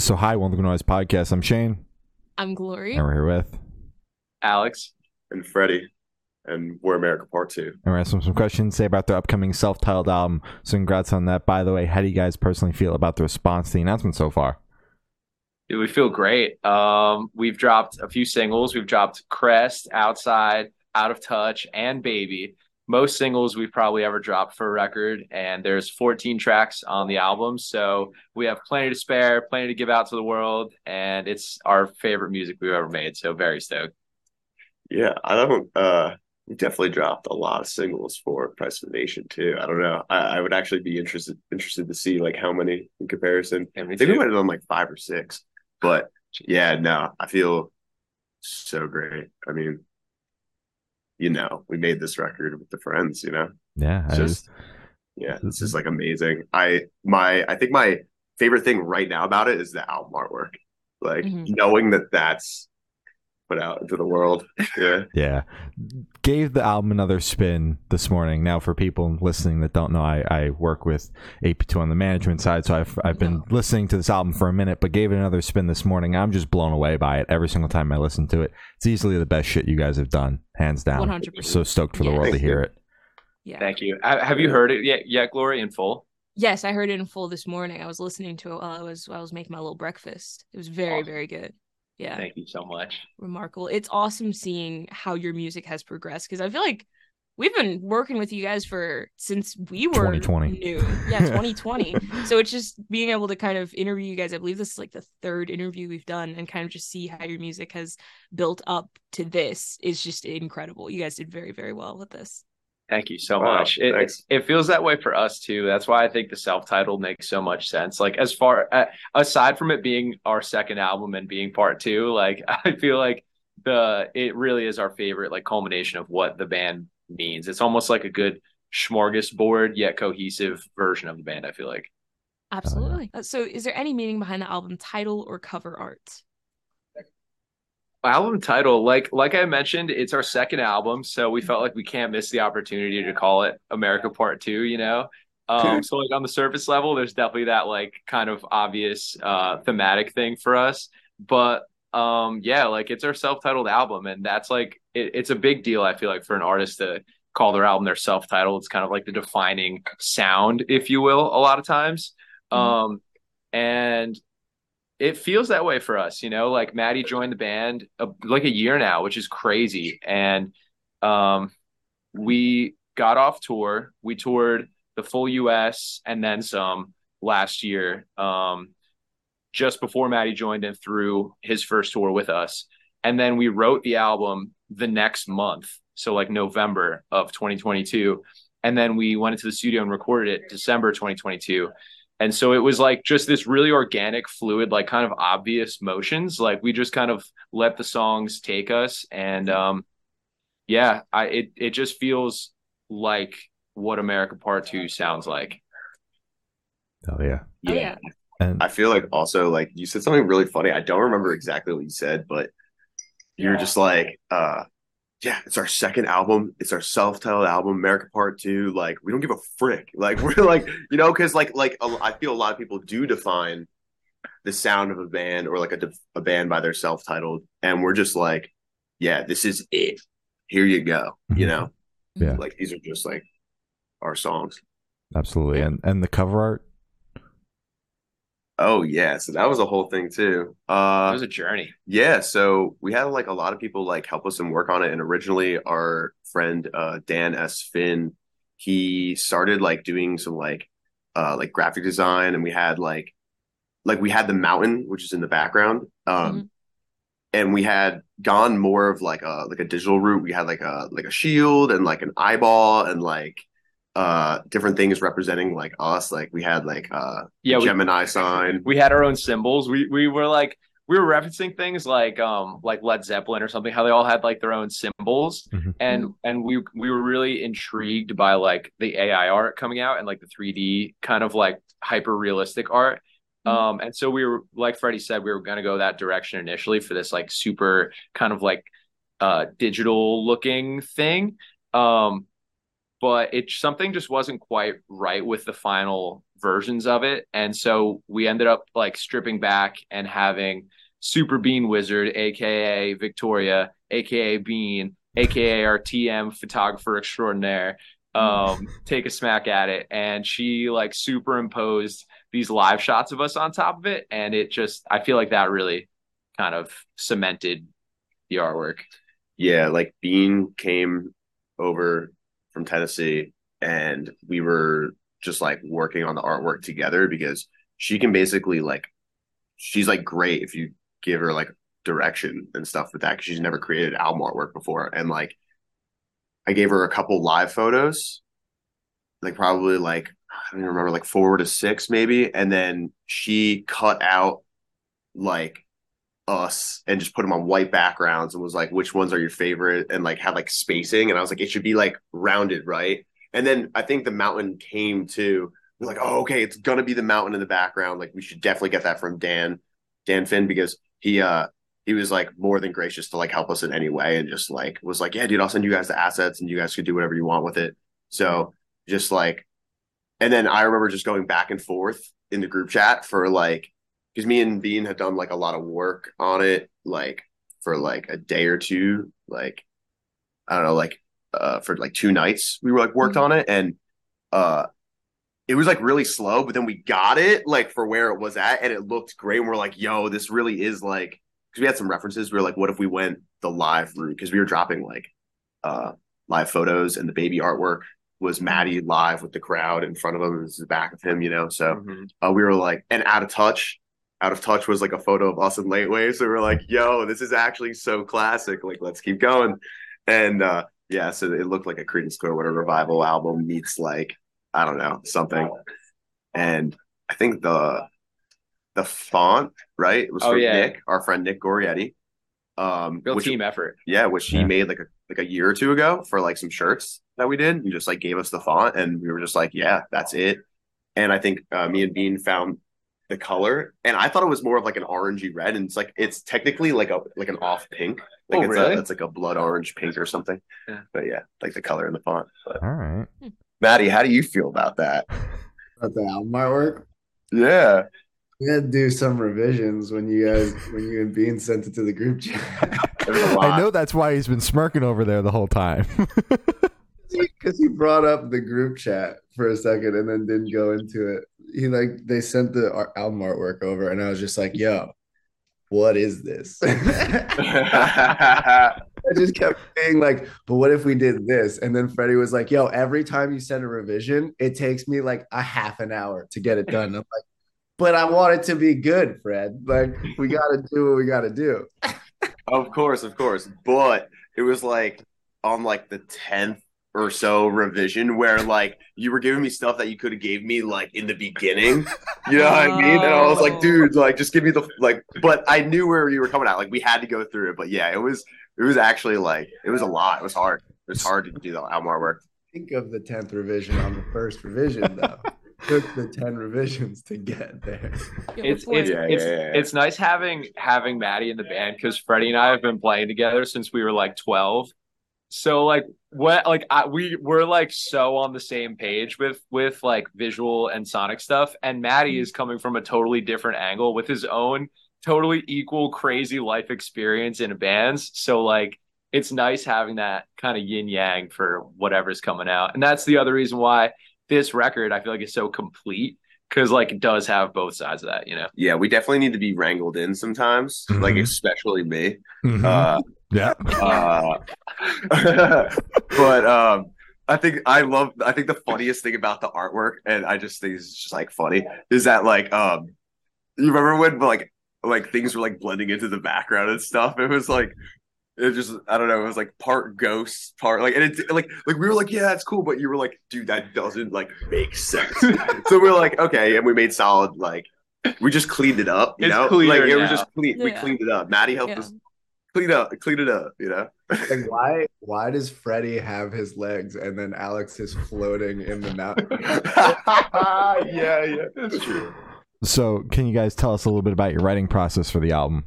So, hi, welcome to Noise Podcast. I'm Shane, I'm Glory. and we're here with, Alex. and Freddie, and We're America Part Two. and we're asking some questions say about their upcoming self-titled album. So, congrats on that. By the way, how do you guys personally feel about the response to the announcement so far? Dude, we feel great. Um, we've dropped a few singles. We've dropped Crest, Outside, Out of Touch, and Baby. Most singles we've probably ever dropped for a record, and there's 14 tracks on the album. So we have plenty to spare, plenty to give out to the world, and it's our favorite music we've ever made. So very stoked. Yeah, I don't. Uh, we definitely dropped a lot of singles for Price of the Nation too. I don't know. I, I would actually be interested interested to see like how many in comparison. And I think we might have done like five or six, but yeah, no, I feel so great. I mean, you know, we made this record with the friends. You know, Yeah, It's I just yeah, this is like amazing. I my I think my favorite thing right now about it is the album artwork. Like Mhm. knowing that that's put out into the world. Yeah. Yeah. Gave the album another spin this morning. Now, for people listening that don't know, I, I work with AP2 on the management side. So I've, I've been listening to this album for a minute, but gave it another spin this morning. I'm just blown away by it every single time I listen to it. It's easily the best shit you guys have done, hands down. 100%. So stoked for the Yeah. world to hear it. Yeah. Thank you. Ha- Have you heard it yet, yet Glory, in full? Yes, I heard it in full this morning. I was listening to it while I was while I was making my little breakfast. It was very, Awesome. very good. Yeah. Thank you so much. Remarkable. It's awesome seeing how your music has progressed because I feel like we've been working with you guys for since we were 2020. new. Yeah, 2020. so it's just being able to kind of interview you guys. I believe this is like the third interview we've done and kind of just see how your music has built up to this is just incredible. You guys did very, very well with this. Thank you so Wow, much. It, thanks. it feels that way for us too. That's why I think the self-titled makes so much sense. Like as far uh, aside from it being our second album and being part two, like I feel like the it really is our favorite like culmination of what the band means. It's almost like a good smorgasbord yet cohesive version of the band. I feel like. Absolutely. Uh, So, is there any meaning behind the album title or cover art? Album title like like i mentioned it's our second album so we felt like we can't miss the opportunity to call it america part two you know? Um so like on the surface level there's definitely that like kind of obvious uh thematic thing for us. But um yeah like it's our self-titled album and that's like it, it's a big deal i feel like for an artist to call their album their self-titled. It's kind of like the defining sound if you will a lot of times. Mhm. um and it feels that way for us, you know. Like Maddie joined the band uh, like a year now, which is crazy, and um, we got off tour. We toured the full U.S. and then some last year, um, just before Maddie joined and through his first tour with us, and then we wrote the album the next month, so like November of 2022, and then we went into the studio and recorded it December 2022. And so it was like just this really organic, fluid, like kind of obvious motions. Like we just kind of let the songs take us. And um yeah, I it it just feels like what America Part Two sounds like. Oh, yeah. Oh, yeah. And I feel like also like you said something really funny. I don't remember exactly what you said, but you're Yeah. just like, uh, yeah, it's our second album. It's our self-titled album, America Part Two. Like, we don't give a frick. Like, we're like, you know, because like, like a, I feel a lot of people do define the sound of a band or like a, def- a band by their self-titled, and we're just like, yeah, this is it. Here you go. You mm-hmm. know, Yeah. like these are just like our songs. absolutely. And, and the cover art, Oh yeah, so that was a whole thing too. Uh, It was a journey. Yeah, so we had like a lot of people like help us and work on it. And originally our friend uh Dan S. Finn, he started like doing some like uh like graphic design and we had like like we had the mountain, which is in the background. Um and we had gone more of like a like a digital route. We had like a like a shield and like an eyeball and like uh different things representing like us. Like we had like uh Yeah, we, Gemini sign. we had our own symbols. We we were like we were referencing things like um like Led Zeppelin or something, how they all had like their own symbols. Mhm. And and we we were really intrigued by like the AI art coming out and like the 3D kind of like hyper realistic art. Mhm. Um and so we were like Freddie said, we were gonna go that direction initially for this like super kind of like uh digital looking thing. Um but it something just wasn't quite right with the final versions of it, and so we ended up like stripping back and having Super Bean Wizard, aka Victoria, aka Bean, aka our TM photographer extraordinaire, um, take a smack at it, and she like superimposed these live shots of us on top of it, and it just I feel like that really kind of cemented the artwork. Yeah, like Bean came over from Tennessee and we were just like working on the artwork together because she can basically like she's like great if you give her like direction and stuff with that because she's never created album artwork before. And like I gave her a couple live photos like probably like I don't even remember like four to six maybe. And then she cut out like us and just put them on white backgrounds and was like, which ones are your favorite? And like had like spacing. And I was like, it should be like rounded, right? And then I think the mountain came to we're like, oh, okay, it's gonna be the mountain in the background. Like we should definitely get that from Dan, Dan Finn, because he uh he was like more than gracious to like help us in any way and just like was like, Yeah, dude, I'll send you guys the assets and you guys could do whatever you want with it. So just like and then I remember just going back and forth in the group chat for like because me and Bean had done like a lot of work on it, like for like a day or two, like I don't know, like uh for like two nights we were like worked Mhm. on it and uh it was like really slow, but then we got it like for where it was at and it looked great. And we're like, yo, this really is like because we had some references. We were like, what if we went the live route? Because we were dropping like uh live photos and the baby artwork was Maddie live with the crowd in front of him, this is the back of him, you know. So uh, we were like, and out of touch. Out of touch was like a photo of us in late wave. So we were like, yo, this is actually so classic. Like, let's keep going. And uh yeah, so it looked like a Creedence Clearwater revival album meets like, I don't know, something. And I think the the font, right? It was Oh, from yeah. Nick, our friend Nick Gorietti. Um Real which, team effort. yeah, which he Yeah. made like a like a year or two ago for like some shirts that we did. He just like gave us the font and we were just like, yeah, that's it. And I think uh, me and Bean found the color and I thought it was more of like an orangey red and it's like it's technically like a like an off pink. Oh, like Oh, it's really? a it's like a blood orange pink or something. Yeah. But yeah, like the color in the font. But All right. Maddie, how do you feel about that? About the album artwork. Yeah. We had to do some revisions when you guys when you and Bean sent it to the group chat. There was a lot. I know that's why he's been smirking over there the whole time. Because he brought up the group chat for a second and then didn't go into it. He like they sent the album artwork over, and I was just like, "Yo, what is this?" I just kept being like, "But what if we did this?" And then Freddie was like, "Yo, every time you send a revision, it takes me like a half an hour to get it done." I'm like, "But I want it to be good, Fred. Like we got to do what we got to do." Of course, of course. But it was like on like the tenth or so revision where like you were giving me stuff that you could have gave me like in the beginning. You know what I mean? And I was like, dude, like just give me the like but I knew where you were coming at. Like we had to go through it. But yeah, it was it was actually like it was a lot. It was hard. It was hard to do the album work. Think of the tenth revision on the first revision, though. Took the ten revisions to get there. Yeah, It's it's Yeah, it's, yeah, yeah. it's nice having having Maddie in the band because Freddie and I have been playing together since we were like twelve. So like what like I, we we're like so on the same page with with like visual and sonic stuff, and Maddie is coming from a totally different angle with his own totally equal crazy life experience in bands. So like it's nice having that kind of yin yang for whatever's coming out, and that's the other reason why this record I feel like is so complete because like it does have both sides of that, you know. Yeah, we definitely need to be wrangled in sometimes, like Mhm. especially me. Mhm. Uh yeah. Uh, but um, I think I love. I think the funniest thing about the artwork, and I just think it's just like funny, is that like um, you remember when like like things were like blending into the background and stuff. It was like. It just I don't know. It was like part ghost, part like, and it like like we were like, yeah, that's cool, but you were like, dude, that doesn't like make sense. so we were like, okay, and we made solid like we just cleaned it up, you It's know, like it was just clean. We cleaned it up. Maddie helped Yeah. us clean up, clean it up, you know. Like why why does Freddie have his legs and then Alex is floating in the mountain? yeah, yeah, that's true. So, can you guys tell us a little bit about your writing process for the album?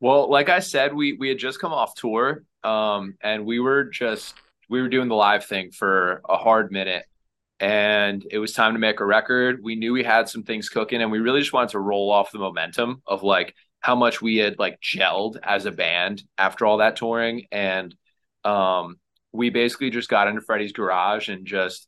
Well, like I said, we we had just come off tour, um, and we were just we were doing the live thing for a hard minute and it was time to make a record. We knew we had some things cooking and we really just wanted to roll off the momentum of like how much we had like gelled as a band after all that touring. And um, we basically just got into Freddie's garage and just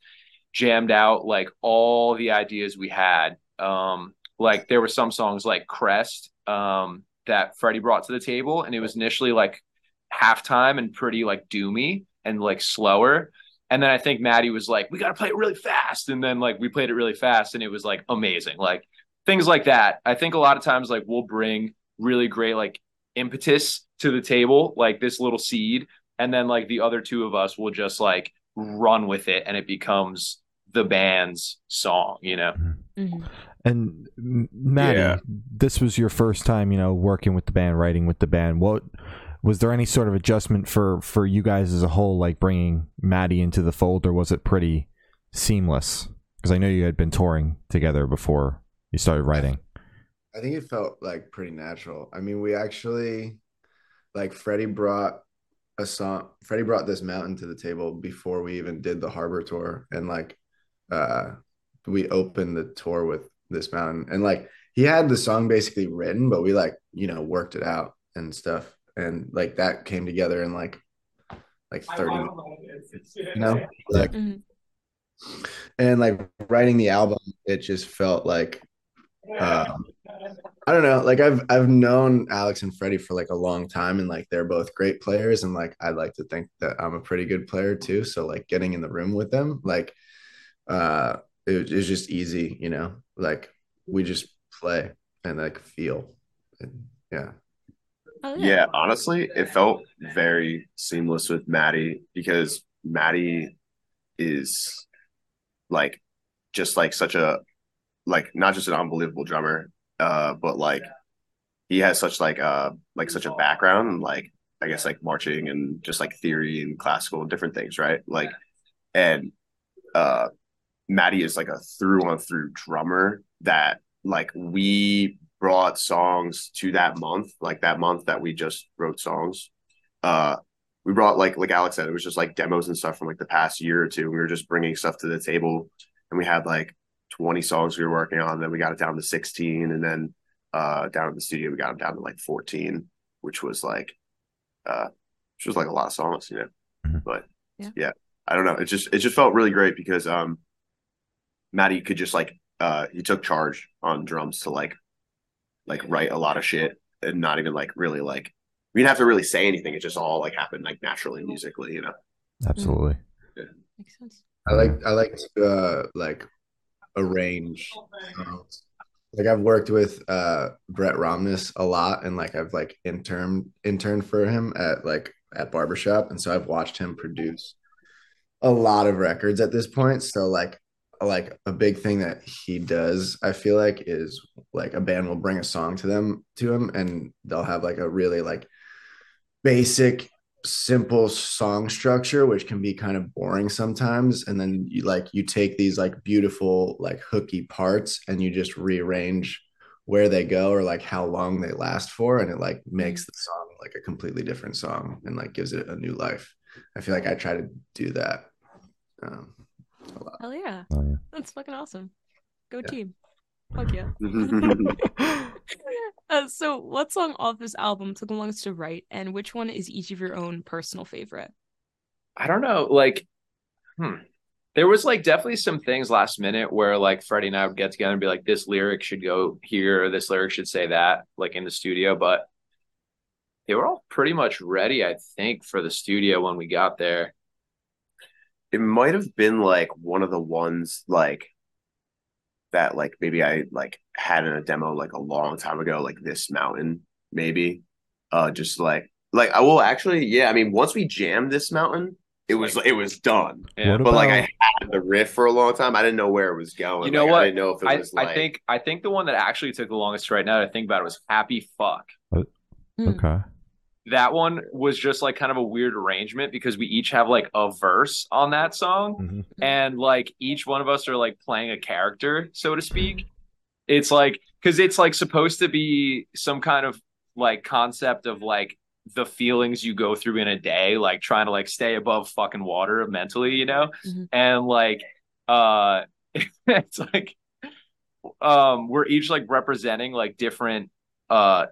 jammed out like all the ideas we had. Um, like there were some songs like Crest um, that Freddie brought to the table, and it was initially like halftime and pretty like doomy and like slower. And then I think Maddie was like, we got to play it really fast. And then like we played it really fast and it was like amazing. Like things like that. I think a lot of times like we'll bring really great like impetus to the table, like this little seed. And then like the other two of us will just like run with it and it becomes the band's song, you know? Mhm. And M- Maddie, Yeah. this was your first time, you know, working with the band, writing with the band. What was there any sort of adjustment for for you guys as a whole, like bringing Maddie into the fold, or was it pretty seamless? Because I know you had been touring together before you started writing. I think it felt like pretty natural. I mean, we actually like Freddie brought a song. Freddie brought this mountain to the table before we even did the harbor tour, and like, uh, we opened the tour with this mountain, and like he had the song basically written, but we like you know worked it out and stuff, and like that came together in like like thirty minutes, you know, like Mhm. and like writing the album, it just felt like um, I don't know. Like I've I've known Alex and Freddie for like a long time, and like they're both great players, and like I'd like to think that I'm a pretty good player too. So like getting in the room with them, like uh, it, it was just easy, you know. Like we just play and like feel, and, yeah. Oh, Yeah, honestly, it felt very seamless with Maddie because Maddie is like just like such a like not just an unbelievable drummer, uh, but like he has such like uh like such a background like I guess like marching and just like theory and classical and different things, right? Like and uh Maddie is like a through on through drummer that like we brought songs to that month, like that month that we just wrote songs. Uh, we brought like like Alex said, it was just like demos and stuff from like the past year or two. We were just bringing stuff to the table, and we had like twenty songs we were working on. Then we got it down to sixteen, and then uh, down in the studio we got them down to like fourteen, which was like, uh, which was like a lot of songs, you know. Mhm. But Yeah. yeah, I don't know. It just it just felt really great because um, Maddie could just like uh he took charge on drums to like like write a lot of shit and not even like really like we didn't have to really say anything. It just all like happened like naturally musically, you know. Absolutely. Yeah. Makes sense. I like I like to uh like arrange songs. Like I've worked with uh Brett Romnes a lot and like I've like interned interned for him at like at barbershop and so I've watched him produce a lot of records at this point. So like like a big thing that he does, I feel like, is like a band will bring a song to them to him and they'll have like a really like basic simple song structure which can be kind of boring sometimes and then you like you take these like beautiful like hooky parts and you just rearrange where they go or like how long they last for and it like makes the song like a completely different song and like gives it a new life i feel like i try to do that um Hell yeah. Oh, yeah. That's fucking awesome. Go Yeah. team. Fuck yeah. uh, so, what song off this album took the longest to write, and which one is each of your own personal favorite? I don't know. Like, hmm. There was like definitely some things last minute where like Freddie and I would get together and be like, this lyric should go here, or this lyric should say that, like in the studio. But they were all pretty much ready, I think, for the studio when we got there. it might have been like one of the ones like that like maybe I like had in a demo like a long time ago, like this mountain, maybe. Uh just like like I will actually yeah, I mean once we jammed this mountain, it was it was done. Yeah. What But like I had the riff for a long time. I didn't know where it was going. You know Like, what? I didn't know if it I, was I like think I think the one that actually took the longest right now to think about it was Happy Fuck. Hmm. Okay. That one was just like kind of a weird arrangement because we each have like a verse on that song. Mhm. and like each one of us are like playing a character so to speak it's like because it's like supposed to be some kind of like concept of like the feelings you go through in a day, like trying to like stay above fucking water mentally, you know? Mhm. And like uh it's like um we're each like representing like different uh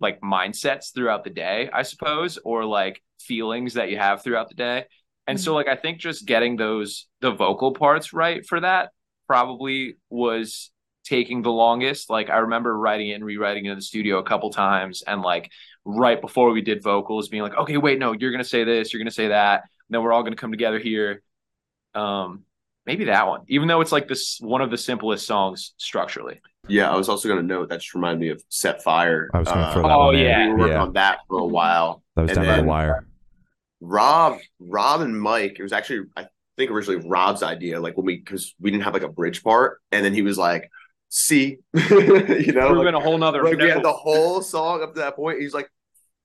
like mindsets throughout the day, I suppose, or like feelings that you have throughout the day. And so like I think just getting those the vocal parts right for that probably was taking the longest. Like I remember writing it and rewriting it in the studio a couple times and like right before we did vocals being like, okay, wait, no, you're gonna say this, you're gonna say that, and then we're all gonna come together here. Um maybe that one. Even though it's like this one of the simplest songs structurally. Yeah, I was also going to note that just reminded me of Set Fire. I was going to Uh, throw that oh, one in. yeah. we were working yeah. on that for a while. That was And down by the wire. Rob, Rob and Mike. It was actually I think originally Rob's idea. Like when we because we didn't have like a bridge part, and then he was like, "See," you know, Proving like, a whole nother like we had the whole song up to that point. He's like,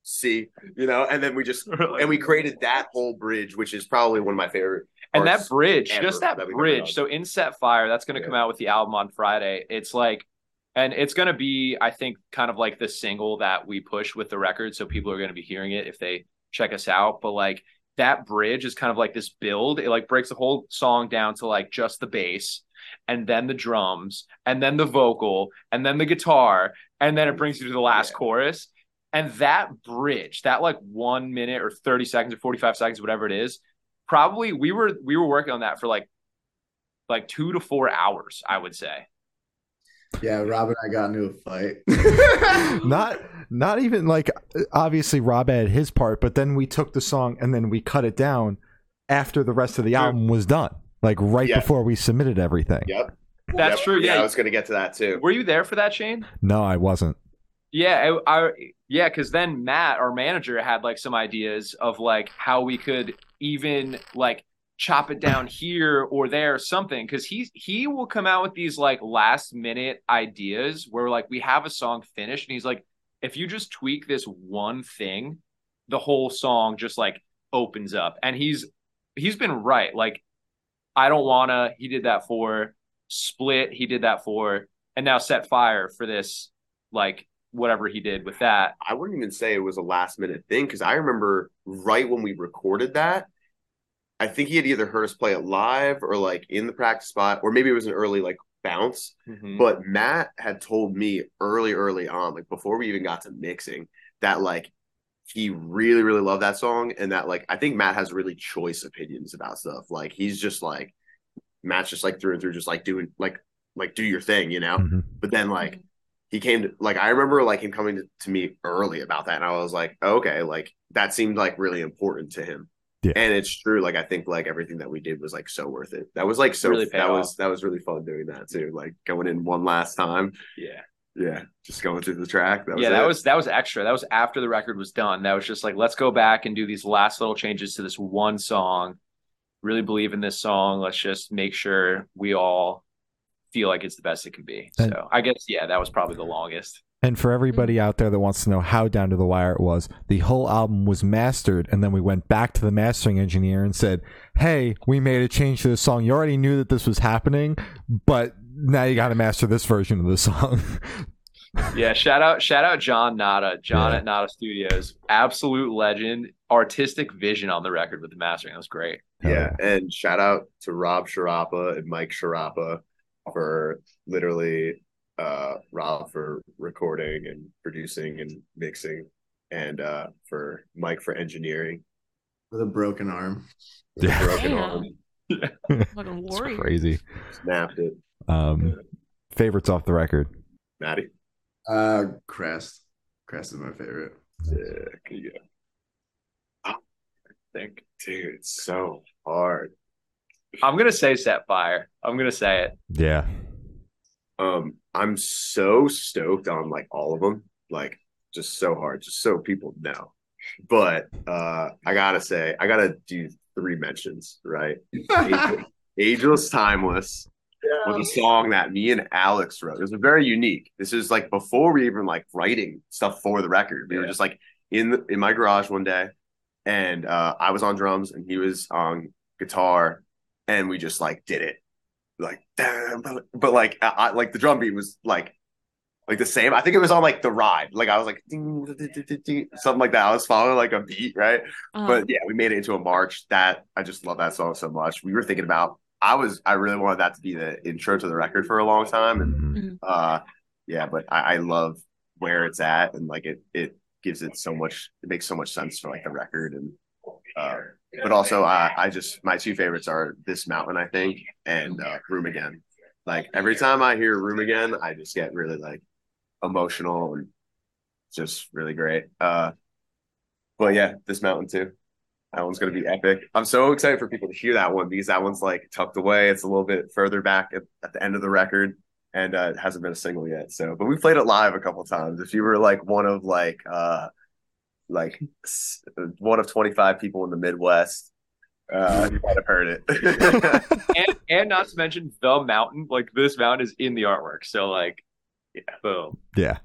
"See," you know, and then we just and we created that whole bridge, which is probably one of my favorite. and that bridge, ever just that that bridge. So in Set Fire, that's going to Yeah. come out with the album on Friday. It's like, and it's going to be, I think, kind of like the single that we push with the record. So people are going to be hearing it if they check us out. But like that bridge is kind of like this build. It like breaks the whole song down to like just the bass and then the drums and then the vocal and then the guitar and then it brings you to the last Yeah. chorus. And that bridge, that like one minute or 30 seconds or 45 seconds, whatever it is, probably we were we were working on that for like like two to four hours, I would say. Yeah, Rob and I got into a fight. not not even like obviously Rob had his part, but then we took the song and then we cut it down after the rest of the album was done. Like right Yeah. before we submitted everything. Yep, That's Yep. true. Yeah, Yeah. I was going to get to that too. Were you there for that, Shane? No, I wasn't. Yeah, I, I yeah, because then Matt, our manager, had like some ideas of like how we could even like chop it down here or there, something. Because he he will come out with these like last minute ideas where like we have a song finished, and he's like, if you just tweak this one thing, the whole song just like opens up. And he's he's been right. Like, I don't wanna. He did that for Split. He did that for, and now Set Fire for this like whatever he did with that. I wouldn't even say it was a last minute thing because I remember right when we recorded that, I think he had either heard us play it live or like in the practice spot, or maybe it was an early like bounce. Mm-hmm. But Matt had told me early, early on, like before we even got to mixing, that like he really, really loved that song. And that like I think Matt has really choice opinions about stuff. Like he's just like Matt's just like through and through, just like doing like like do your thing, you know? Mhm. But then like he came to like I remember like him coming to, to me early about that, and I was like, okay, like that seemed like really important to him. Yeah. And it's true. Like I think like everything that we did was like so worth it. That was like so Really that off. was that was really fun doing that too. Like going in one last time. Yeah. Yeah. Just going through the track. That was yeah, that it. was that was extra. That was after the record was done. That was just like let's go back and do these last little changes to this one song. Really believe in this song. Let's just make sure we all feel like it's the best it can be. And- so I guess yeah, that was probably the longest. And for everybody mm. out there that wants to know how down to the wire it was, the whole album was mastered, and then we went back to the mastering engineer and said, "Hey, we made a change to the song. You already knew that this was happening, but now you got to master this version of the song." Yeah, shout out shout out John Nada, John Yeah. at Nada Studios, absolute legend, artistic vision on the record with the mastering. That was great. yeah. And shout out to Rob Sharapa and Mike Sharapa for literally uh Rob for recording and producing and mixing and uh for Mike for engineering. With a broken arm. Yeah. Broken Damn. arm. Fucking It's warrior. crazy. Snapped it. Um, favorites off the record. Maddie. Uh Crest. Crest is my favorite. Yeah, yeah. I think, dude, it's so hard. I'm gonna say set fire. I'm gonna say it. Yeah, Um, I'm so stoked on like all of them, like just so hard, just so people know. But uh, I gotta say, I gotta do three mentions, right? Ageless Timeless was a song that me and Alex wrote. It was very unique. This is like before we even like writing stuff for the record. We were just like in the, in my garage one day, and uh, I was on drums and he was on guitar, and we just like did it, like damn, but, but like I, I, like the drum beat was like like the same. I think it was on like the ride. Like I was like ding, ding, ding, ding, ding, something like that. I was following like a beat, right? Um, But yeah, we made it into a march. That I just love that song so much. We were thinking about. I was. I really wanted that to be the intro to the record for a long time, and Mhm. uh, yeah. But I, I love where it's at, and like it. It gives it so much. It makes so much sense for like the record, and uh, but also I, I just my two favorites are this mountain, I think, and uh, Room Again. Like every time I hear Room Again, I just get really like emotional and just really great. Uh, but yeah, this mountain too. That one's gonna be epic. I'm so excited for people to hear that one because that one's like tucked away. It's a little bit further back at, at the end of the record, and uh, it hasn't been a single yet. So, but we played it live a couple times. If you were like one of like uh, like one of 25 people in the Midwest, uh, you might have heard it. and and not to mention the mountain. Like this mountain is in the artwork. So like, yeah, boom. Yeah.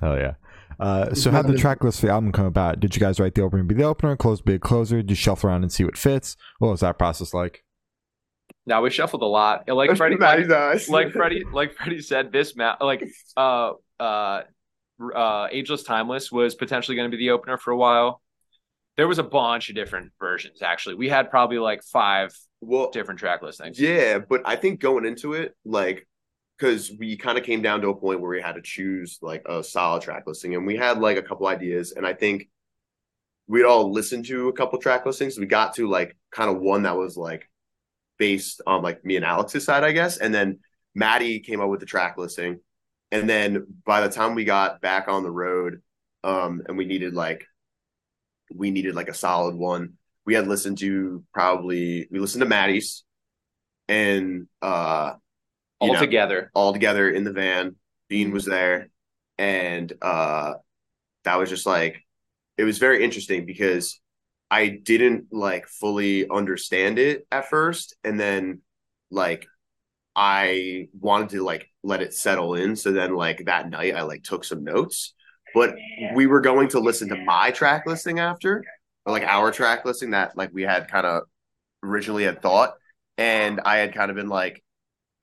Hell yeah. Uh, so how did the Mountain- track list for the album come about? Did you guys write the opener be the opener, close be a closer? Did you shuffle around and see what fits? What was that process like? Now we shuffled a lot. Like Freddie, like, Matty's like Freddie, like Freddie said, this map, like uh uh uh Ageless Timeless was potentially going to be the opener for a while. There was a bunch of different versions. Actually, we had probably like five well, different track listings. Yeah, but I think going into it, like, because we kind of came down to a point where we had to choose like a solid track listing, and we had like a couple ideas, and I think we'd all listened to a couple track listings. We got to like kind of one that was like based on like me and Alex's side, I guess, and then Maddie came up with the track listing, and then by the time we got back on the road, um, and we needed like we needed like a solid one. We had listened to probably we listened to Maddie's and uh all know, together. all together in the van. Bean was there, and uh, that was just like it was very interesting because I didn't like fully understand it at first, and then like I wanted to like let it settle in. So then like that night I like took some notes, but we were going to listen to my track listing after, or like our track listing that like we had kind of originally had thought, and I had kind of been like.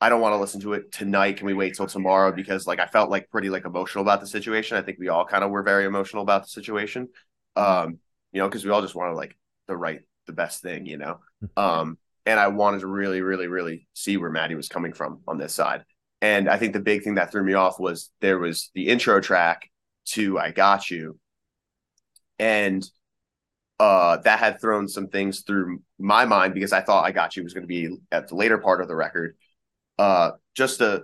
I don't want to listen to it tonight. Can we wait till tomorrow? Because like I felt like pretty like emotional about the situation. I think we all kind of were very emotional about the situation. Um, you know, because we all just wanted like the right, the best thing, you know. Um, and I wanted to really, really, really see where Maddie was coming from on this side. And I think the big thing that threw me off was there was the intro track to I Got You. And uh that had thrown some things through my mind because I thought I Got You was going to be at the later part of the record uh just to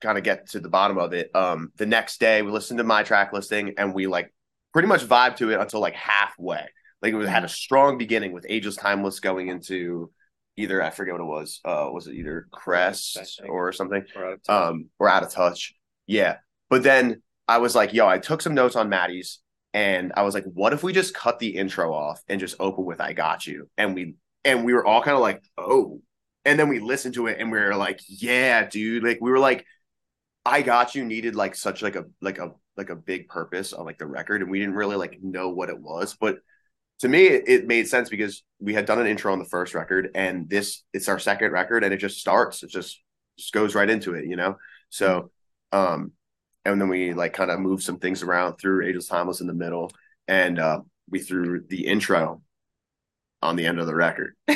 kind of get to the bottom of it um the next day we listened to my track listing and we like pretty much vibed to it until like halfway like it had a strong beginning with ageless timeless going into either i forget what it was uh was it either crest or something? Um or out of touch. Yeah. But then i was like yo i took some notes on maddie's and i was like what if we just cut the intro off and just open with i got you? And we and we were all kind of like oh. And then we listened to it and we were like yeah dude. Like we were like i got you needed like such like a like a like a big purpose on like the record and we didn't really like know what it was. But to me it, it made sense because we had done an intro on the first record and this it's our second record and it just starts it just just goes right into it you know so um and then we like kind of moved some things around through ageless timeless in the middle and uh we threw the intro on the end of the record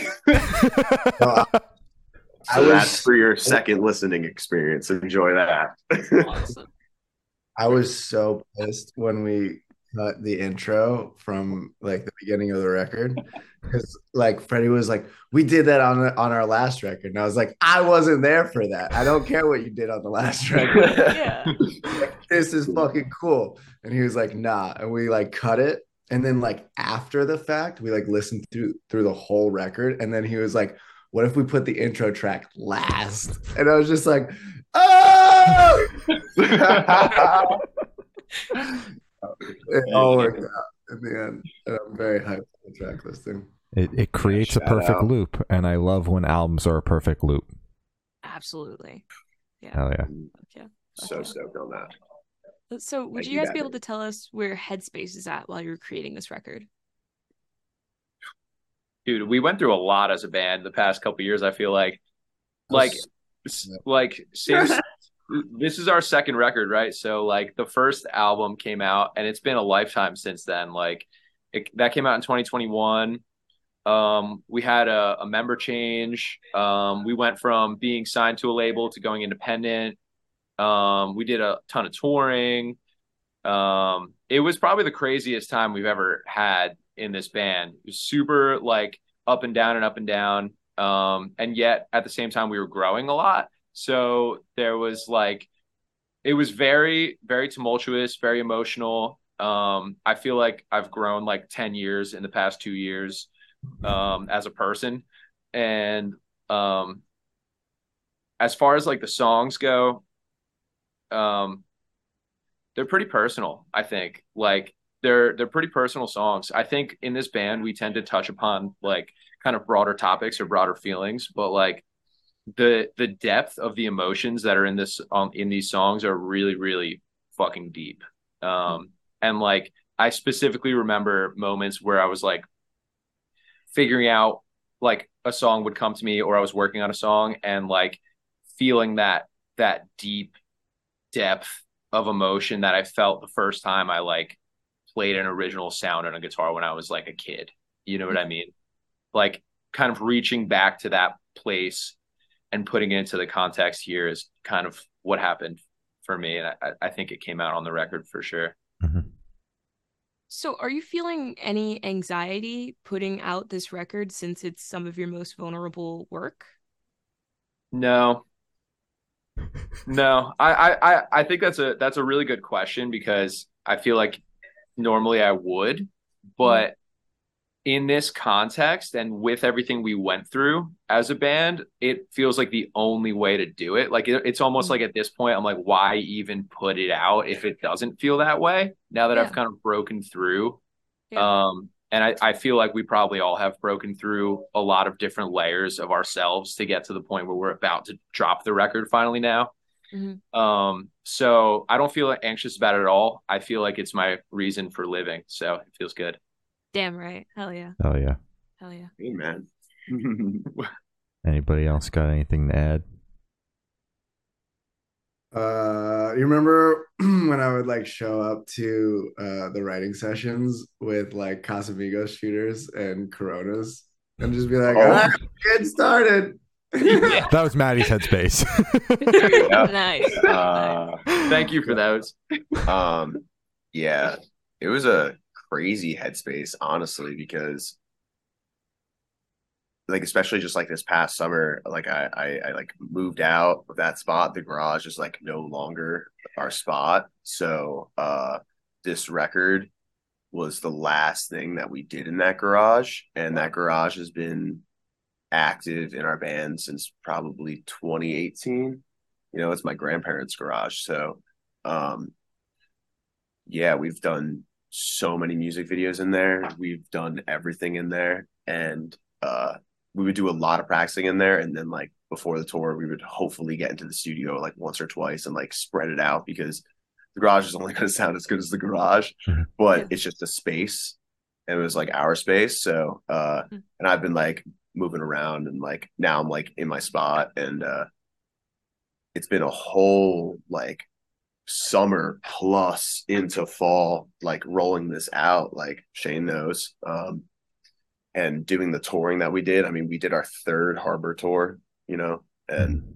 I so was- that's for your second listening experience. Enjoy that. awesome. I was so pissed when we cut the intro from like the beginning of the record because like Freddie was like, "We did that on on our last record," and I was like, "I wasn't there for that. I don't care what you did on the last record. Yeah. this is fucking cool." And he was like, "Nah," and we like cut it. And then like after the fact, we like listened through through the whole record, and then he was like, "What if we put the intro track last?" And I was just like, "Oh!" it all worked out in the end. And I'm very hyped for the track listing. It, it creates a perfect out. loop, and I love when albums are a perfect loop. Absolutely. Yeah. Hell yeah. yeah. so stoked on that. So, would Thank you you, guys be Gavin. able to tell us where Headspace is at while you're creating this record? dude we went through a lot as a band the past couple years i feel like like like since this is our second record, right? So like the first album came out, and it's been a lifetime since then. Like it, that came out in 2021. Um, we had a, a member change. Um, we went from being signed to a label to going independent. Um, we did a ton of touring. Um, it was probably the craziest time we've ever had in this band. It was super like up and down and up and down. Um, and yet at the same time we were growing a lot. So there was like it was very, very tumultuous, very emotional. Um, I feel like I've grown like 10 years in the past two years um as a person. And um as far as like the songs go, um they're pretty personal, I think. Like they're they're pretty personal songs. I think in this band we tend to touch upon like kind of broader topics or broader feelings, but like the the depth of the emotions that are in this um, in these songs are really really fucking deep. Um and like I specifically remember moments where I was like figuring out like a song would come to me or I was working on a song and like feeling that that deep depth of emotion that I felt the first time I like played an original sound on a guitar when I was like a kid. You know what I mean? Like kind of reaching back to that place and putting it into the context here is kind of what happened for me. And I, I think it came out on the record for sure. Mm-hmm. So, are you feeling any anxiety putting out this record since it's some of your most vulnerable work? No, no. I, I, I think that's a that's a really good question because I feel like normally I would, but in this context and with everything we went through as a band, it feels like the only way to do it. Like it, it's almost like at this point, I'm like, why even put it out if it doesn't feel that way? Now that Yeah. I've kind of broken through, Yeah. um, and I, I feel like we probably all have broken through a lot of different layers of ourselves to get to the point where we're about to drop the record finally now. Mhm. Um, so I don't feel anxious about it at all. I feel like it's my reason for living, so it feels good. Damn right. Hell yeah. Oh yeah. Hell yeah. Hey, man. Anybody else got anything to add? Uh, you remember when I would like show up to uh the writing sessions with like Casamigos shooters and Coronas and just be like, Oh. all right, get started. Yeah. That was Maddie's headspace. Yeah. nice. Uh, Thank you for those. um, yeah, it was a crazy headspace, honestly, because like especially just like this past summer, like I, I I like moved out of that spot. The garage is like no longer our spot. So uh this record was the last thing that we did in that garage. And that garage has been active in our band since probably 2018. You know, it's my grandparents' garage. So um yeah, we've done so many music videos in there. We've done everything in there. And uh we would do a lot of practicing in there and then like before the tour we would hopefully get into the studio like once or twice and like spread it out because the garage is only going to sound as good as the garage Mhm. but Yeah. it's just a space and it was like our space so uh Mhm. and i've been like moving around and like now i'm like in my spot and uh it's been a whole like summer plus into fall like rolling this out like shane knows um and doing the touring that we did. I mean we did our third harbor tour you know and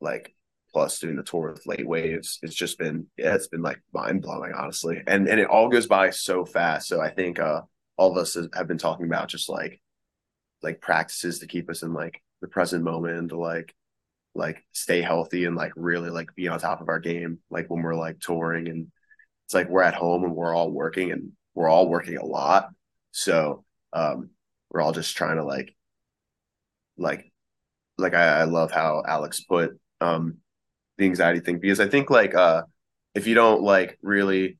like plus doing the tour with late waves. It's just been yeah it's been like mind blowing honestly. And and it all goes by so fast. So i think uh all of us have been talking about just like like practices to keep us in like the present moment to like like stay healthy and like really like be on top of our game like when we're like touring and it's like we're at home and we're all working and we're all working a lot. So um we're all just trying to like like like I, I love how Alex put um the anxiety thing because I think like uh if you don't like really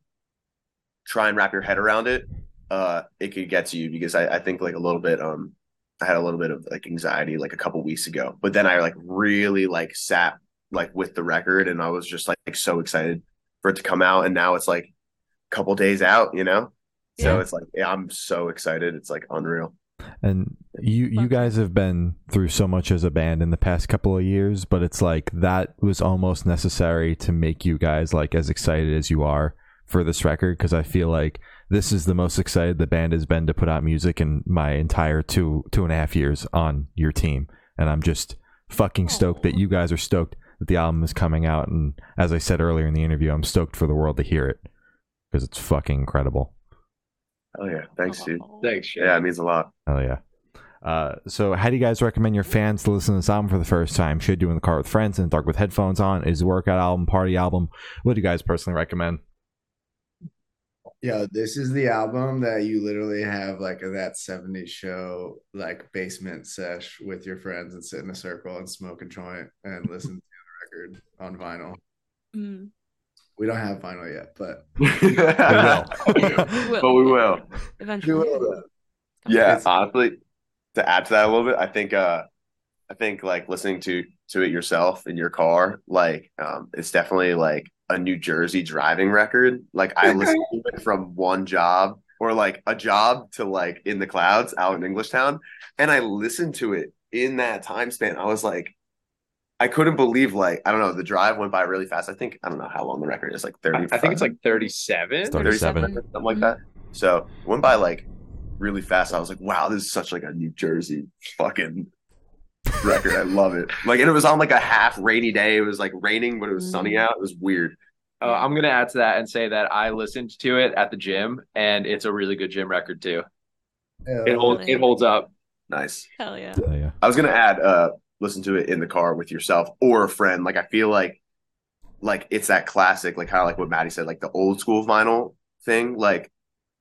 try and wrap your head around it, uh it could get to you because I, I think like a little bit um I had a little bit of like anxiety like a couple weeks ago. But then I like really like sat like with the record and I was just like, so excited for it to come out and now it's like a couple days out, you know? So it's like yeah, I'm so excited. It's like unreal. And you you guys have been through so much as a band in the past couple of years, but it's like that was almost necessary to make you guys like as excited as you are for this record because I feel like this is the most excited the band has been to put out music in my entire two two and a half years on your team, and I'm just fucking stoked that you guys are stoked that the album is coming out, and as I said earlier in the interview, I'm stoked for the world to hear it because it's fucking incredible. Oh yeah, thanks, dude. Thanks, Shay. Yeah, it means a lot. Oh yeah. Uh, so, how do you guys recommend your fans to listen to this album for the first time? Should do in the car with friends in the dark with headphones on? Is it a workout album, party album? What do you guys personally recommend? Yo, this is the album that you literally have like a that 70s show, like basement sesh with your friends and sit in a circle and smoke a joint and listen to the record on vinyl. Mm. We don't have vinyl yet, but We will. but we will. Eventually. Yeah, It's- honestly, to add to that a little bit, I think uh I think like listening to to it yourself in your car, like um it's definitely like a New Jersey driving record. Like I listened to it from one job or like a job to like in the clouds out in Englishtown. And I listened to it in that time span. I was like I couldn't believe like I don't know, the drive went by really fast. I think I don't know how long the record is, like I, 30 I think it's like 37. It's 37. something like that. So it went by like really fast. I was like, wow, this is such like a New Jersey fucking record. I love it. Like, and it was on like a half rainy day. It was like raining, but it was sunny out. It was weird. Uh, I'm gonna add to that and say that I listened to it at the gym, and it's a really good gym record too. It holds it holds up. Nice. Hell yeah. Hell yeah. I was gonna add, uh, listen to it in the car with yourself or a friend. Like, I feel like, like it's that classic, like kind of like what Maddie said, like the old school vinyl thing. Like,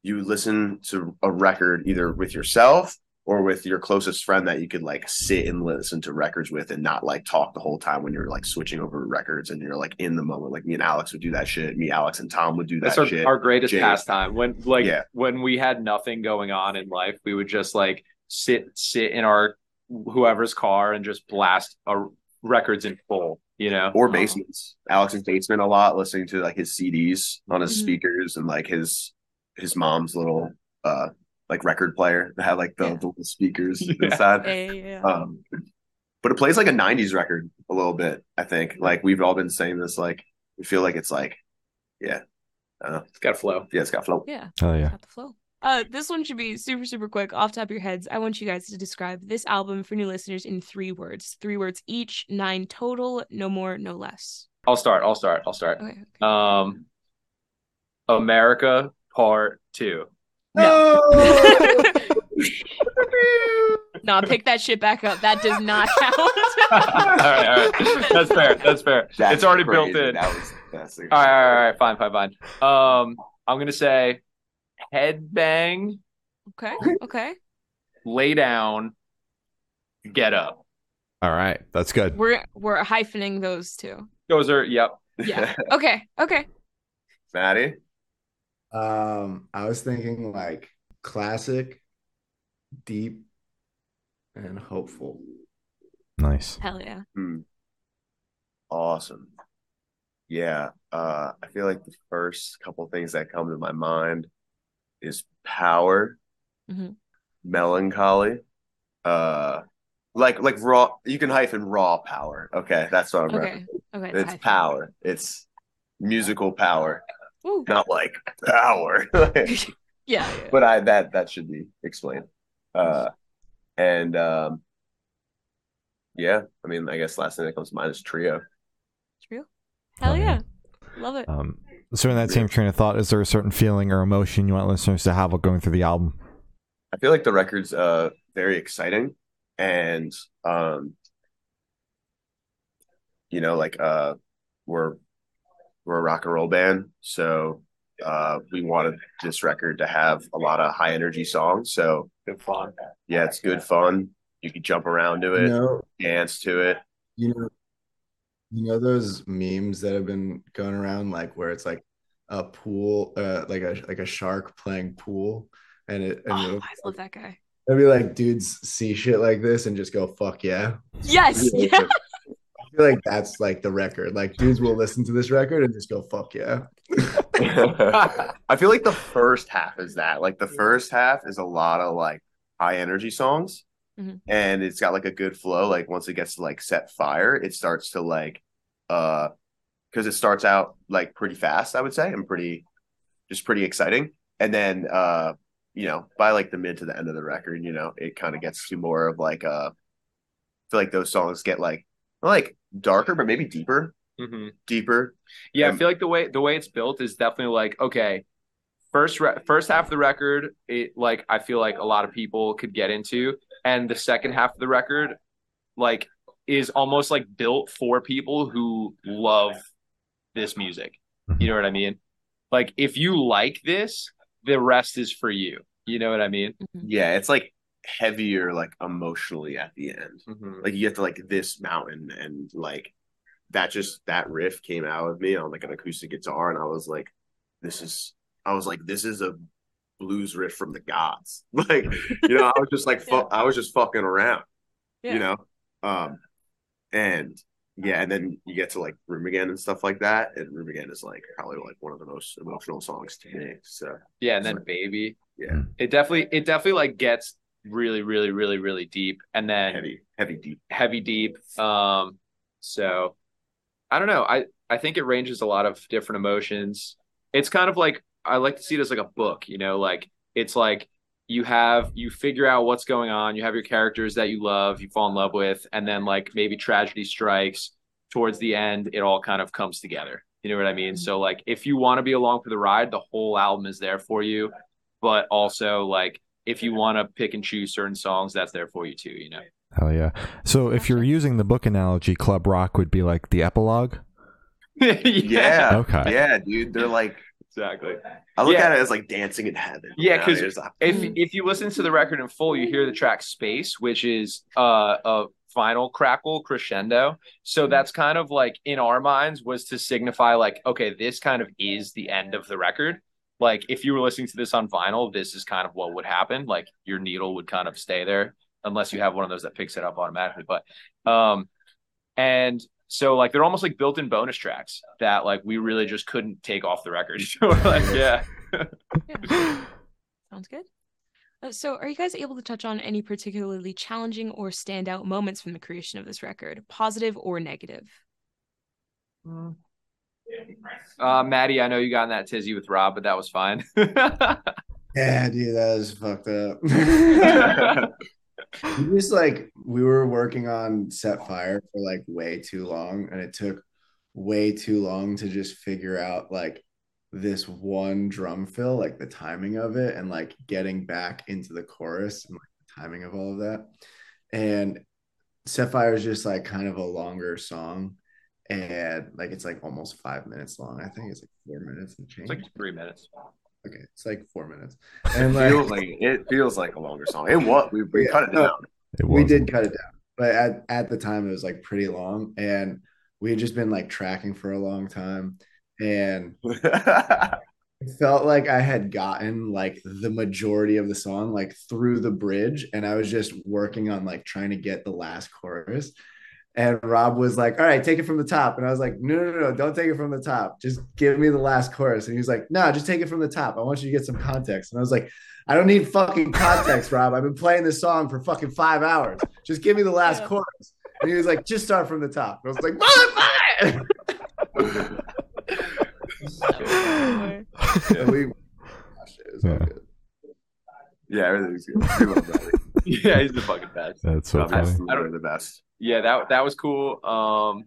you listen to a record either with yourself or with your closest friend that you could like sit and listen to records with and not like talk the whole time when you're like switching over records and you're like in the moment. Like me and Alex would do that shit. Me, Alex, and Tom would do that That's our, shit. our greatest Jake. pastime. When like Yeah. when we had nothing going on in life, we would just like sit sit in our whoever's car and just blast our records in full. You know, or Oh. basements. Alex's basement a lot, listening to like his CDs on his Mhm. speakers and like his his mom's little uh like record player that had like the, Yeah. the little speakers Yeah. inside. Yeah, yeah, yeah. Um, but it plays like a '90s record a little bit. I think like we've all been saying this. Like we feel like it's like, yeah, uh, it's got a flow. yeah, it's got flow. yeah. Hell yeah. Got the flow. Uh, this one should be super, super quick. Off top of your heads, I want you guys to describe this album for new listeners in three words. Three words each, nine total, no more, no less. I'll start. I'll start. I'll start. Okay. Um, America Part Two. No. No. nah, pick that shit back up. That does not count. all right, all right. That's fair. That's fair. That's it's already crazy. built in. That was that's All right, all right, all right, fine, fine, fine. Um, I'm gonna say headbang, okay. Okay. lay down, get up. All right. That's good. We're we're hyphening those two. Those are yep. Yeah. Okay. Okay. Maddie. Um, I was thinking like classic, deep, and hopeful. Nice. Hell yeah. Hmm. Awesome. Yeah. Uh, I feel like the first couple things that come to my mind is power, Mhm. melancholy, uh, like like raw. You can hyphen raw power. Okay, that's what I'm. Okay. Okay. It's hyphen. power. It's musical power, Woo. not like power. Yeah. yeah. but I that that should be explained. Uh, and um, yeah, I mean, I guess last thing that comes to mind is trio. True. Hell yeah. yeah. Love it. Um, so, in that same train of thought, is there a certain feeling or emotion you want listeners to have while going through the album? I feel like the record's uh very exciting and um you know like uh we're we're a rock and roll band so uh we wanted this record to have a lot of high energy songs so Good fun. yeah it's good fun you can jump around to You it know, dance to it you know, you know those memes that have been going around, like where it's like a pool, uh, like a like a shark playing pool, and it and Oh, I love that guy. it'll be like dudes see shit like this and just go fuck yeah. Yes. Yeah. Yeah. I feel like that's like the record. Like dudes will listen to this record and just go fuck yeah. I feel like the first half is that. Like the first half is a lot of like high energy songs, Mhm. and it's got like a good flow. Like once it gets to like set fire, it starts to like uh because it starts out like pretty fast, I would say, and pretty just pretty exciting. And then uh, you know, by like the mid to the end of the record, you know, it kind of gets to more of like uh I feel like those songs get like not like darker, but maybe deeper, Mhm. deeper. Yeah, I Um, feel like the way the way it's built is definitely like okay, first re- first half of the record, it like I feel like a lot of people could get into, and the second half of the record, like is almost like built for people who love this music. You know what I mean? Like if you like this, the rest is for you. You know what I mean? Yeah, it's like heavier, like emotionally at the end. Mhm. Like you get to like this mountain and like that just that riff came out of me on like an acoustic guitar and I was like, this is I was like, this is a blues riff from the gods. Like, you know, I was just like fu- Yeah. I was just fucking around. Yeah. You know? Um and yeah, and then you get to like Room Again and stuff like that. And Room Again is like probably like one of the most emotional songs to me. So Yeah, and then baby. Yeah. It definitely it definitely like gets really, really, really, really deep. And then heavy, heavy deep. heavy deep. Um, so I don't know. I I think it ranges a lot of different emotions. It's kind of like I like to see it as like a book, you know, like it's like you have you figure out what's going on, you have your characters that you love, you fall in love with, and then like maybe tragedy strikes towards the end, it all kind of comes together. You know what I mean? So like if you want to be along for the ride, the whole album is there for you. But also like if you want to pick and choose certain songs, that's there for you too, you know. Hell yeah. So if you're using the book analogy, Club Rock would be like the epilogue. Yeah. Okay. Yeah, dude. They're like exactly. I look Yeah. at it as like dancing in heaven. Yeah, because know, 'cause there's If if you listen to the record in full, you hear the track "Space," which is uh, a final crackle crescendo. So that's kind of like in our minds was to signify like, okay, this kind of is the end of the record. Like if you were listening to this on vinyl, this is kind of what would happen. Like your needle would kind of stay there unless you have one of those that picks it up automatically. But um, and so like they're almost like built-in bonus tracks that like we really just couldn't take off the record. So like, yeah. Yeah. Sounds good. Uh, so, are you guys able to touch on any particularly challenging or standout moments from the creation of this record, positive or negative? Uh, Maddie, I know you got in that tizzy with Rob, but that was fine. Yeah, dude, that was fucked up. Just like we were working on set fire for like way too long and it took way too long to just figure out like this one drum fill like the timing of it and like getting back into the chorus and like the timing of all of that and set fire is just like kind of a longer song and like it's like almost five minutes long i think it's like four minutes and change it's like three minutes. okay it's like four minutes and it like feels like it feels like a longer song. And what we, we Yeah. cut it down. It we did cut it down but at, at the time it was like pretty long and we had just been like tracking for a long time and it felt like i had gotten like the majority of the song like through the bridge and i was just working on like trying to get the last chorus and rob was like all right take it from the top and i was like no no no, no don't take it from the top just give me the last chorus and he was like no just take it from the top i want you to get some context and i was like I don't need fucking context, Rob. I've been playing this song for fucking five hours. Just give me the last Yeah. chorus. And he was like, just start from the top. And I was like, motherfucker! and we, gosh, it was all Yeah. good. yeah, everything's good. We love Bradley. yeah, he's the fucking best. That's so funny. us. I don't- We're the best. Yeah, that that was cool. Um,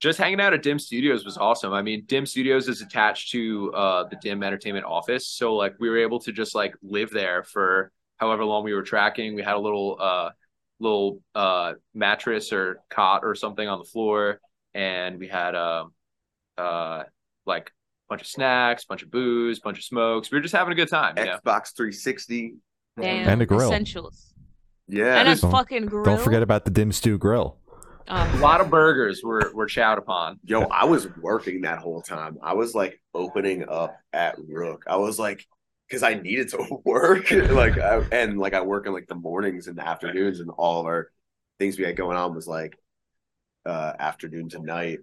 just hanging out at Dim Studios was awesome. I mean, Dim Studios is attached to uh the Dim Entertainment office, so like we were able to just like live there for however long we were tracking. We had a little uh little uh mattress or cot or something on the floor, and we had um uh like a bunch of snacks, bunch of booze, bunch of smokes. We were just having a good time. You know? Xbox 360. Damn, And a grill. Essentials. Yeah. and a Don't- fucking grill. Don't forget about the dim stew grill. Um, A lot of burgers were were chowed upon. Yo, I was working that whole time. I was like opening up at Rook. I was like, because I needed to work, like, I, and like I work in like the mornings and the afternoons, and all of our things we had going on was like uh afternoon to night.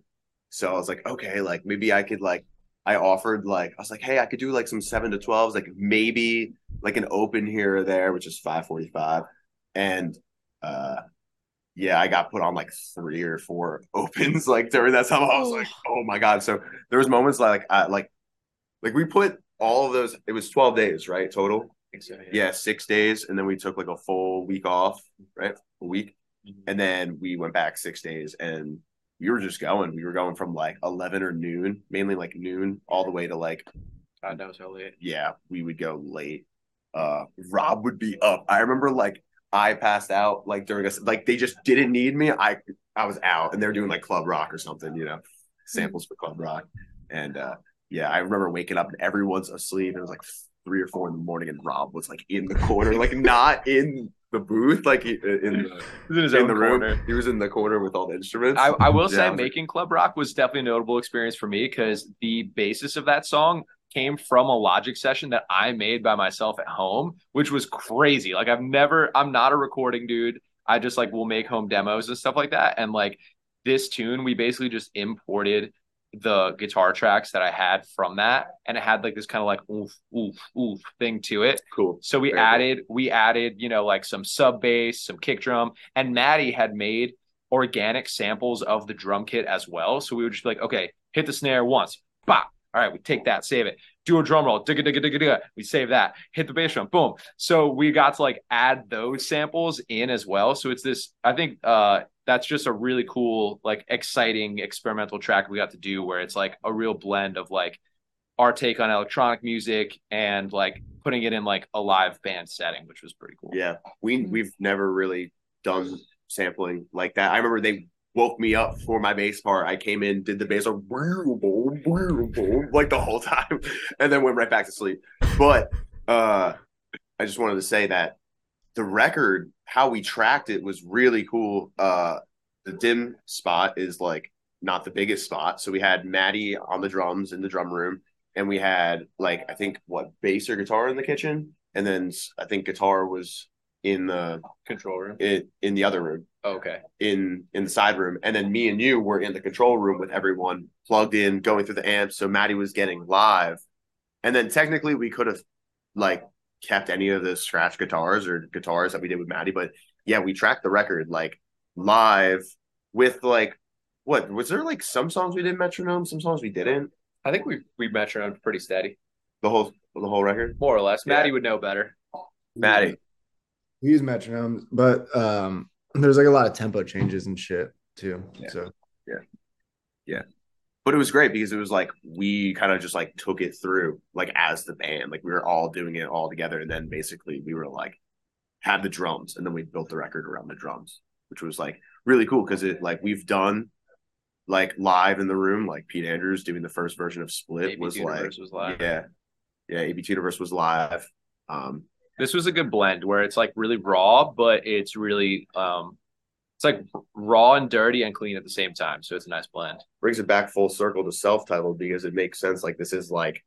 So I was like, okay, like maybe I could like I offered like I was like, hey, I could do like some seven to twelves, like maybe like an open here or there, which is 545. And uh yeah, I got put on like three or four opens like during that time. I was like, oh my god. So there was moments like I like like we put all of those. It was 12 days, right? Total. So, Yeah, six days, and then we took like a full week off, right? A week, Mhm. and then we went back six days, and we were just going. We were going from like 11 or noon, mainly like noon, all the way to like God knows how late. yeah, we would go late. Uh, Rob would be up. I remember like I passed out like during a like they just didn't need me. I I was out, and they're doing like club rock or something, you know, samples for club rock. And uh, yeah, I remember waking up and everyone's asleep. And it was like three or four in the morning, and Rob was like in the corner, like not in the booth, like he- in the in in the room. corner. He was in the corner with all the instruments. I, I will Yeah, say I was like- making Club Rock was definitely a notable experience for me because the basis of that song came from a logic session that I made by myself at home, which was crazy. Like I've never I'm not a recording dude. I just like will make home demos and stuff like that. And like this tune, we basically just imported the guitar tracks that I had from that and it had like this kind of like oof, oof, oof thing to it. cool. So we Very cool. added we added, you know, like some sub bass, some kick drum, and Maddie had made organic samples of the drum kit as well. So we would just be like, okay, hit the snare once, bop. All right, we take that, save it. Do a drum roll, digga digga digga digga. We save that. Hit the bass drum, boom. So we got to like add those samples in as well. So it's this. I think uh that's just a really cool, like exciting experimental track we got to do where it's like a real blend of like our take on electronic music and like putting it in like a live band setting, which was pretty cool. Yeah, we Mhm. we've never really done sampling like that. I remember they woke me up for my bass part. I came in, did the bass like, like the whole time, and then went right back to sleep. But uh, I just wanted to say that the record, how we tracked it, was really cool. Uh, the dim spot is like not the biggest spot, so we had Maddie on the drums in the drum room, and we had like I think what bass or guitar in the kitchen, and then I think guitar was in the Control room. in, in the other room Okay. in in the side room and then me and you were in the control room with everyone plugged in going through the amps so maddie was getting live and then technically we could have like kept any of the scratch guitars or guitars that we did with maddie but yeah we tracked the record like live with like what was there like some songs we did metronome some songs we didn't I think we we metronomed pretty steady, the whole the whole record more or less. Yeah. Maddie would know better. maddie We use metronomes, but um, there's like a lot of tempo changes and shit too. So yeah. So but it was great because it was like we kind of just like took it through like as the band like we were all doing it all together and then basically we were like had the drums and then we built the record around the drums which was like really cool because it like we've done like live in the room like pete andrews doing the first version of split was Universe like was live. yeah yeah ab universe was live um This was a good blend where it's like really raw, but it's really um it's like raw and dirty and clean at the same time. So it's a nice blend. brings it back full circle to self-titled because it makes sense like this is like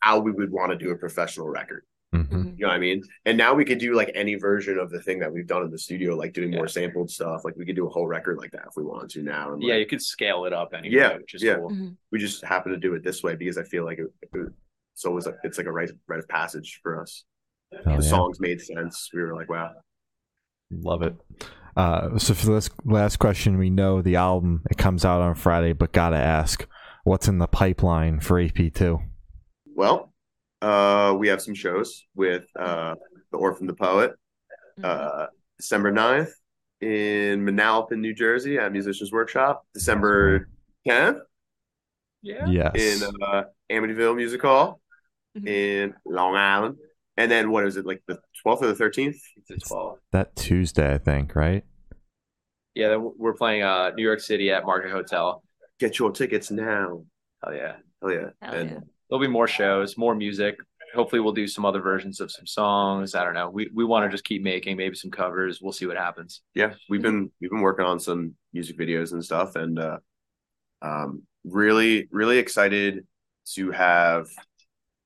how we would want to do a professional record Mhm. Mhm. You know what I mean? And now we could do like any version of the thing that we've done in the studio, like doing more sampled stuff. Like we could do a whole record like that if we wanted to now. And Yeah, you could scale it up anyway, Yeah, which is yeah. cool. Mhm. we just happen to do it this way because I feel like it, it- it's always like it's like a rite, rite of passage for us. Hell the yeah. songs made sense. We were like, wow. Love it. Uh, so for this last question, we know the album it comes out on Friday, but gotta ask, what's in the pipeline for AP two? Well, uh, we have some shows with uh, the Orphan the Poet, uh, December 9th in Manalapan, New Jersey at Musicians Workshop. December 10th Yeah. Yes. in uh, Amityville Music Hall Mhm. in Long Island. And then what is it, like the 12th or the 13th? It's 12. that Tuesday, I think, right? Yeah, then we're playing uh New York City at Market Hotel. Get your tickets now. Hell yeah. Hell yeah. Hell and yeah. There'll be more shows, more music. Hopefully we'll do some other versions of some songs. I don't know. We we want to just keep making maybe some covers. We'll see what happens. yeah, we've been we've been working on some music videos and stuff and uh um really really excited to have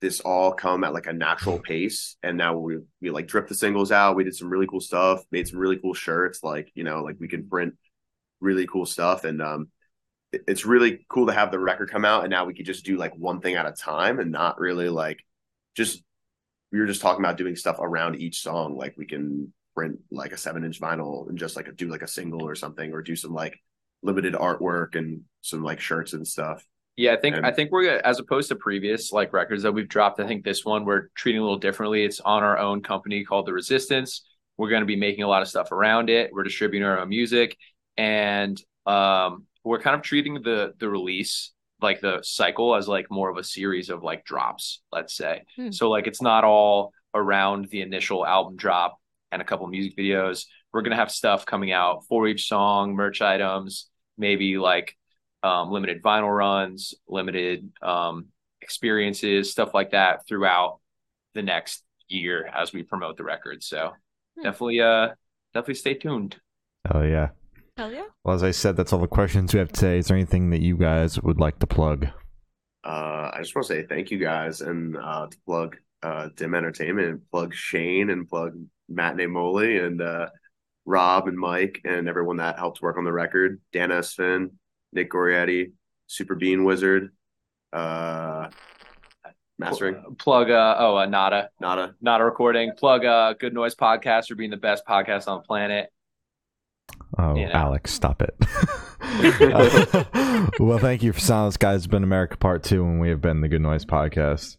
this all come at like a natural pace and now we we like drip the singles out we did some really cool stuff made some really cool shirts like you know like we can print really cool stuff and um it- it's really cool to have the record come out and now we could just do like one thing at a time and not really like just we were just talking about doing stuff around each song. Like we can print like a seven inch vinyl and just like do like a single or something, or do some like limited artwork and some like shirts and stuff. Yeah, I think And- I think we're gonna- as opposed to previous like records that we've dropped. I think this one we're treating a little differently. It's on our own company called The Resistance. We're going to be making a lot of stuff around it. We're distributing our own music, and um, we're kind of treating the the release like the cycle as like more of a series of like drops. Let's say Hmm. so like it's not all around the initial album drop and a couple music videos. We're gonna have stuff coming out for each song, merch items, maybe like um, limited vinyl runs, limited um, experiences, stuff like that throughout the next year as we promote the record. So Hmm. definitely, uh, definitely stay tuned. Oh yeah. Hell yeah. Well, as I said, that's all the questions we have today. Is there anything that you guys would like to plug? Uh, I just want to say thank you guys and uh, to plug uh, Dim Entertainment and plug Shane and plug Matinee Moley and uh, Rob and Mike and everyone that helped work on the record. Dan Esfin, Nick Gorietti, Super Bean Wizard, uh, mastering, Plug, uh, oh, uh, Nada, Nada. Nada recording. Plug, uh, Good Noise Podcast for being the best podcast on the planet. Oh, You know. Alex, stop it. well, thank you for silence, guys. It's been America Part Two, and we have been the Good Noise Podcast.